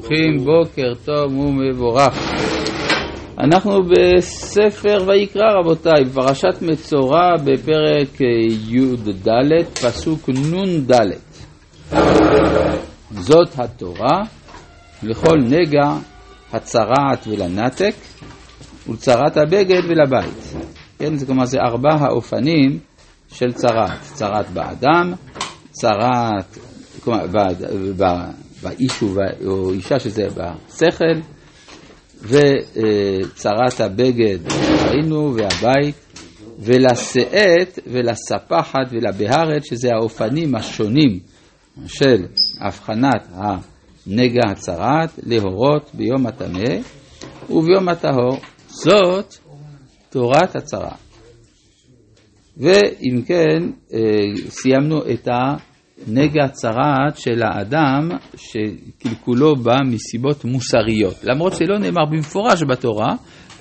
ברוכים בוקר טוב ומבורך. אנחנו בספר ויקרא רבותיי, פרשת מצורע בפרק י"ד, פסוק נ"ד. זאת התורה לכל נגע הצרעת ולנתק ולצרת הבגד ולבית. כן, זה כלומר זה ארבע האופנים של צרעת, צרעת באדם, צרעת, כלומר, באיש או אישה שזה בשכל, וצרת הבגד ראינו, והבית, ולשאת ולספחת ולבהרת, שזה האופנים השונים של הבחנת הנגע הצרת, להורות ביום הטמא וביום הטהור. זאת תורת הצרה. ואם כן, סיימנו את ה... נגע צרעת של האדם שקלקולו בא מסיבות מוסריות. למרות שלא נאמר במפורש בתורה,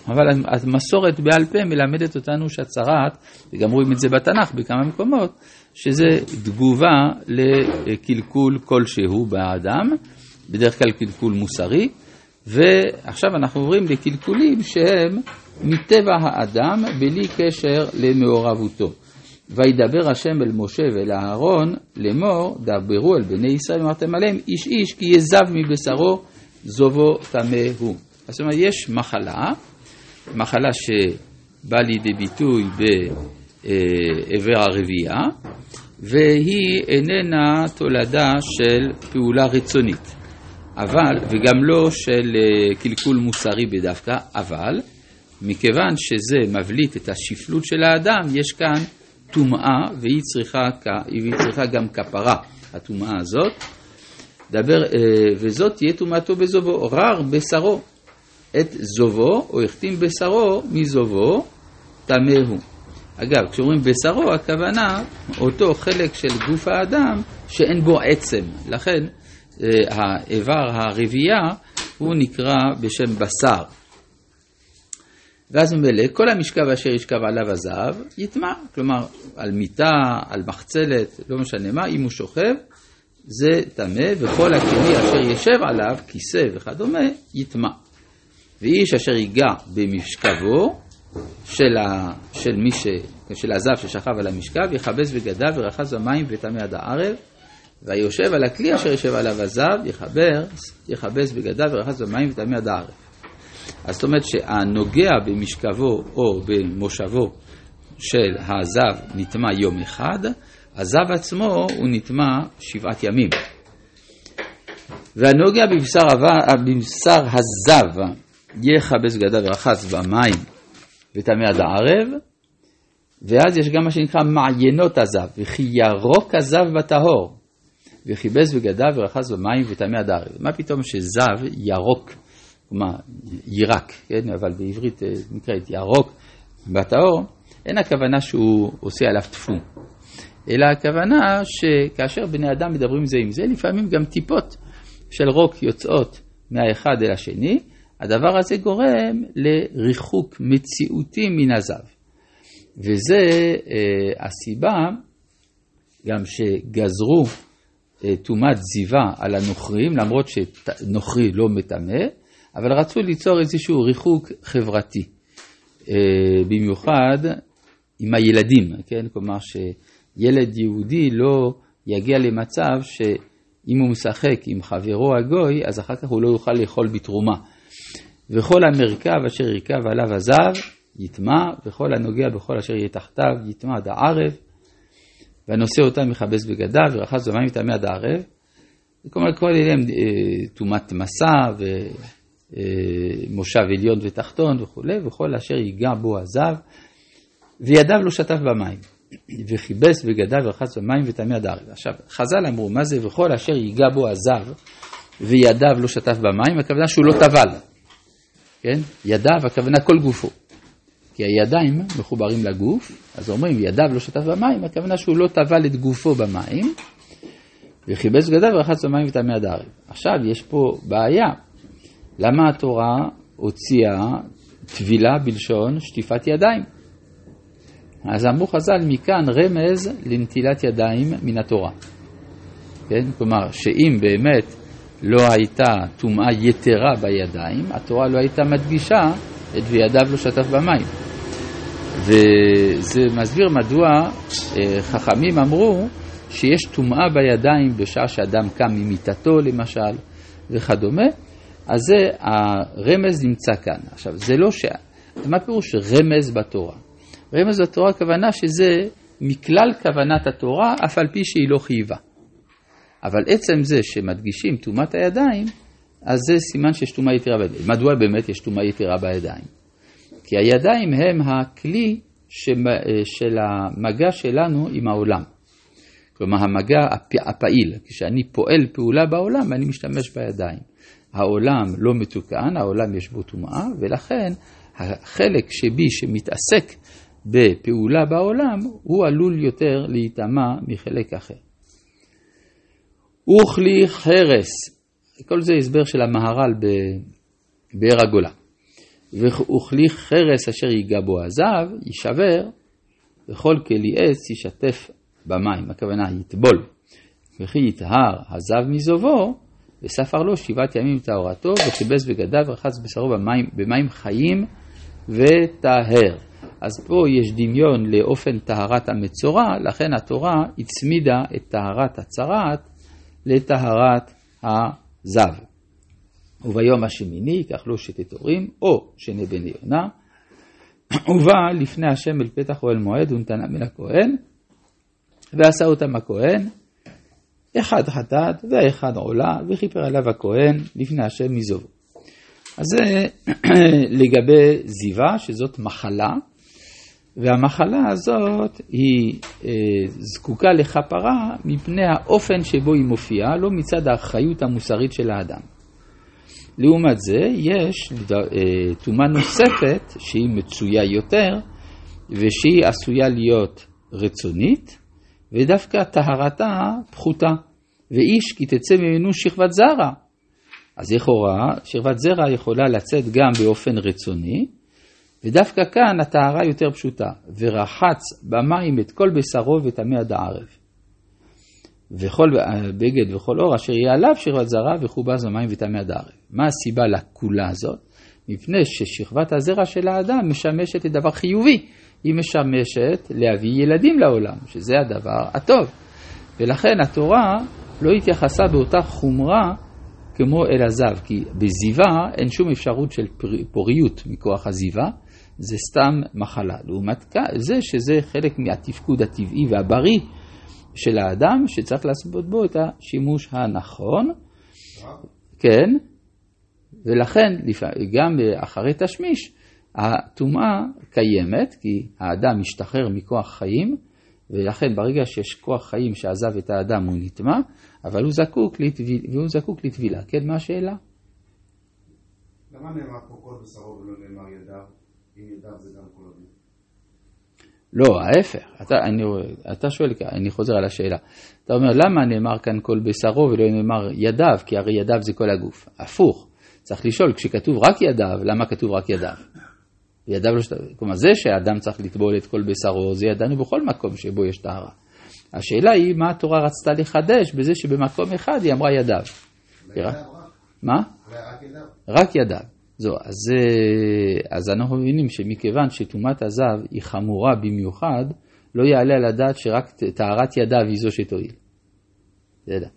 אבל המסורת בעל פה מלמדת אותנו שהצרעת, וגם רואים את זה בתנ"ך בכמה מקומות, שזה תגובה לקלקול כלשהו באדם, בדרך כלל קלקול מוסרי, ועכשיו אנחנו עוברים לקלקולים שהם מטבע האדם בלי קשר למעורבותו. וידבר השם אל משה ואל אהרון לאמור, דברו אל בני ישראל ואמרתם עליהם איש איש כי יזב מבשרו זובו טמא הוא. זאת אומרת, יש מחלה, מחלה שבאה לידי ביטוי בעבר הרבייה, והיא איננה תולדה של פעולה רצונית, אבל, וגם לא של אה, קלקול מוסרי בדווקא, אבל, מכיוון שזה מבליט את השפלות של האדם, יש כאן טומאה והיא צריכה, והיא צריכה גם כפרה, הטומאה הזאת. דבר, אה, וזאת תהיה טומאתו בזובו, רר בשרו. את זובו, או החתים בשרו מזובו, טמא הוא. אגב, כשאומרים בשרו, הכוונה אותו חלק של גוף האדם שאין בו עצם. לכן אה, האיבר הרבייה הוא נקרא בשם בשר. ואז ממילא כל המשכב אשר ישכב עליו הזהב יטמע, כלומר על מיטה, על מחצלת, לא משנה מה, אם הוא שוכב, זה טמא, וכל הכלי אשר ישב עליו, כיסא וכדומה, יטמע. ואיש אשר ייגע במשכבו של, ה, של מי ש... של הזב ששכב על המשכב, יכבס בגדיו ורחז במים וטמא עד הערב, ויושב על הכלי אשר יושב עליו הזב, יכבס בגדיו ורחז במים וטמא עד הערב. אז זאת אומרת שהנוגע במשכבו או במושבו של הזב נטמע יום אחד, הזב עצמו הוא נטמע שבעת ימים. והנוגע בבשר, בבשר הזב יכבס גדה ורחץ במים וטמא עד הערב, ואז יש גם מה שנקרא מעיינות הזב, וכי ירוק הזב בטהור, וכיבס בגדיו ורחץ במים וטמא עד הערב. מה פתאום שזב ירוק מה, יירק, כן? אבל בעברית אה, נקראת ירוק בטהור, אין הכוונה שהוא עושה עליו טפו, אלא הכוונה שכאשר בני אדם מדברים זה עם זה, לפעמים גם טיפות של רוק יוצאות מהאחד אל השני, הדבר הזה גורם לריחוק מציאותי מן הזב. וזה אה, הסיבה גם שגזרו אה, טומאת זיווה על הנוכרים, למרות שנוכרי לא מטמא, אבל רצו ליצור איזשהו ריחוק חברתי, אה, במיוחד עם הילדים, כן? כלומר שילד יהודי לא יגיע למצב שאם הוא משחק עם חברו הגוי, אז אחר כך הוא לא יוכל לאכול בתרומה. וכל המרכב אשר ירכב עליו הזב יטמע, וכל הנוגע בכל אשר יהיה תחתיו יטמע עד הערב, והנושא אותם יכבס בגדיו, ורחץ במים יטמא עד הערב. כלומר, כל אלה הם אה, טומאת מסע מושב עליון ותחתון וכולי, וכל אשר ייגע בו הזב, וידיו לא שטף במים, וכיבס בגדיו ורחץ במים וטמא עד הארץ. עכשיו, חז"ל אמרו, מה זה וכל אשר ייגע בו הזב, וידיו לא שטף במים, הכוונה שהוא לא טבל, כן? ידיו, הכוונה כל גופו. כי הידיים מחוברים לגוף, אז אומרים ידיו לא שטף במים, הכוונה שהוא לא טבל את גופו במים, וכיבס בגדיו ורחץ במים וטמא עד הארץ. עכשיו, יש פה בעיה. למה התורה הוציאה טבילה בלשון שטיפת ידיים? אז אמרו חז"ל, מכאן רמז לנטילת ידיים מן התורה. כן? כלומר, שאם באמת לא הייתה טומאה יתרה בידיים, התורה לא הייתה מדגישה את וידיו לא שטף במים. וזה מסביר מדוע אה, חכמים אמרו שיש טומאה בידיים בשעה שאדם קם ממיטתו למשל וכדומה, אז זה הרמז נמצא כאן. עכשיו, זה לא ש... מה פירוש רמז בתורה? רמז בתורה הכוונה שזה מכלל כוונת התורה, אף על פי שהיא לא חייבה. אבל עצם זה שמדגישים טומאת הידיים, אז זה סימן שיש טומאה יתרה בידיים. מדוע באמת יש טומאה יתרה בידיים? כי הידיים הם הכלי של המגע שלנו עם העולם. כלומר, המגע הפעיל, כשאני פועל פעולה בעולם, אני משתמש בידיים. העולם לא מתוקן, העולם יש בו טומאה, ולכן החלק שבי שמתעסק בפעולה בעולם, הוא עלול יותר להיטמע מחלק אחר. וכלי חרס, כל זה הסבר של המהר"ל בבאר הגולה. וכלי חרס אשר ייגע בו הזב, יישבר, וכל כלי עץ יישטף במים, הכוונה יטבול. וכי יטהר הזב מזובו, וספר לו שבעת ימים טהרתו, וכיבס בגדיו ורחץ בשרו במים, במים חיים וטהר. אז פה יש דמיון לאופן טהרת המצורע, לכן התורה הצמידה את טהרת הצרעת לטהרת הזב. וביום השמיני ייקח לו שתי תורים, או שני בני יונה, ובא לפני השם אל פתח אוהל מועד ונתנה מן הכהן, ועשה אותם הכהן, אחד חטאת והאחד עולה, וכיפר עליו הכהן לפני השם מזובו. אז זה לגבי זיווה, שזאת מחלה, והמחלה הזאת היא אה, זקוקה לכפרה מפני האופן שבו היא מופיעה, לא מצד האחריות המוסרית של האדם. לעומת זה, יש אה, טומאה נוספת שהיא מצויה יותר, ושהיא עשויה להיות רצונית, ודווקא טהרתה פחותה. ואיש כי תצא ממנו שכבת זרע. אז לכאורה, שכבת זרע יכולה לצאת גם באופן רצוני, ודווקא כאן הטהרה יותר פשוטה, ורחץ במים את כל בשרו וטמא עד הערב. וכל בגד וכל אור אשר יהיה עליו שכבת זרע וכובס במים וטמא עד הערב. מה הסיבה לכולה הזאת? מפני ששכבת הזרע של האדם משמשת לדבר חיובי, היא משמשת להביא ילדים לעולם, שזה הדבר הטוב. ולכן התורה לא התייחסה באותה חומרה כמו אל הזב, כי בזיווה אין שום אפשרות של פוריות מכוח הזיווה, זה סתם מחלה. לעומת זה שזה חלק מהתפקוד הטבעי והבריא של האדם, שצריך לעשות בו את השימוש הנכון. כן, ולכן גם אחרי תשמיש, הטומאה קיימת, כי האדם משתחרר מכוח חיים, ולכן ברגע שיש כוח חיים שעזב את האדם הוא נטמע, אבל הוא זקוק, לטביל, והוא זקוק לטבילה. כן, מה השאלה? למה נאמר פה כל בשרו ולא נאמר ידיו, אם ידיו זה גם כל הדין? לא, ההפך. אתה, אני, אתה שואל, אני חוזר על השאלה. אתה אומר, למה נאמר כאן כל בשרו ולא נאמר ידיו? כי הרי ידיו זה כל הגוף. הפוך. צריך לשאול, כשכתוב רק ידיו, למה כתוב רק ידיו? ידיו לא שת... כלומר, זה שהאדם צריך לטבול את כל בשרו, זה ידענו בכל מקום שבו יש טהרה. השאלה היא, מה התורה רצתה לחדש בזה שבמקום אחד היא אמרה ידיו. מה? רק ידיו. זו, אז, אז אנחנו מבינים שמכיוון שטומאת הזב היא חמורה במיוחד, לא יעלה על הדעת שרק טהרת ידיו היא זו שתועיל. בסדר.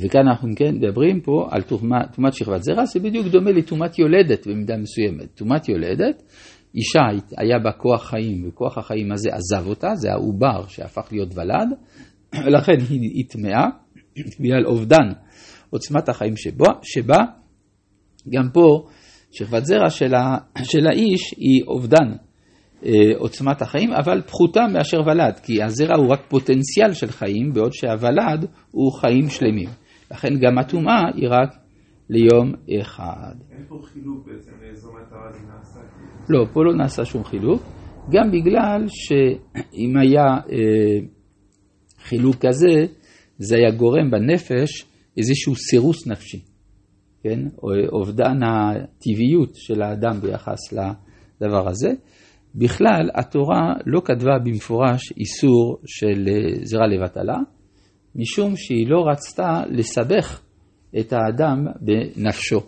וכאן אנחנו כן מדברים פה על טומאת שכבת זרע, זה בדיוק דומה לטומאת יולדת במידה מסוימת. טומאת יולדת, אישה היה בה כוח חיים, וכוח החיים הזה עזב אותה, זה העובר שהפך להיות ולד, ולכן היא טמאה, בגלל אובדן עוצמת החיים שבו, שבה, גם פה שכבת זרע של, ה, של האיש היא אובדן אה, עוצמת החיים, אבל פחותה מאשר ולד, כי הזרע הוא רק פוטנציאל של חיים, בעוד שהוולד הוא חיים שלמים. לכן גם הטומאה היא רק ליום אחד. אין פה חילוק בעצם לאיזו מטרה זה נעשה. לא, פה לא נעשה שום חילוק, גם בגלל שאם היה אה, חילוק כזה, זה היה גורם בנפש איזשהו סירוס נפשי, כן? או אובדן הטבעיות של האדם ביחס לדבר הזה. בכלל, התורה לא כתבה במפורש איסור של אה, זרע לבטלה, משום שהיא לא רצתה לסבך את האדם בנפשו.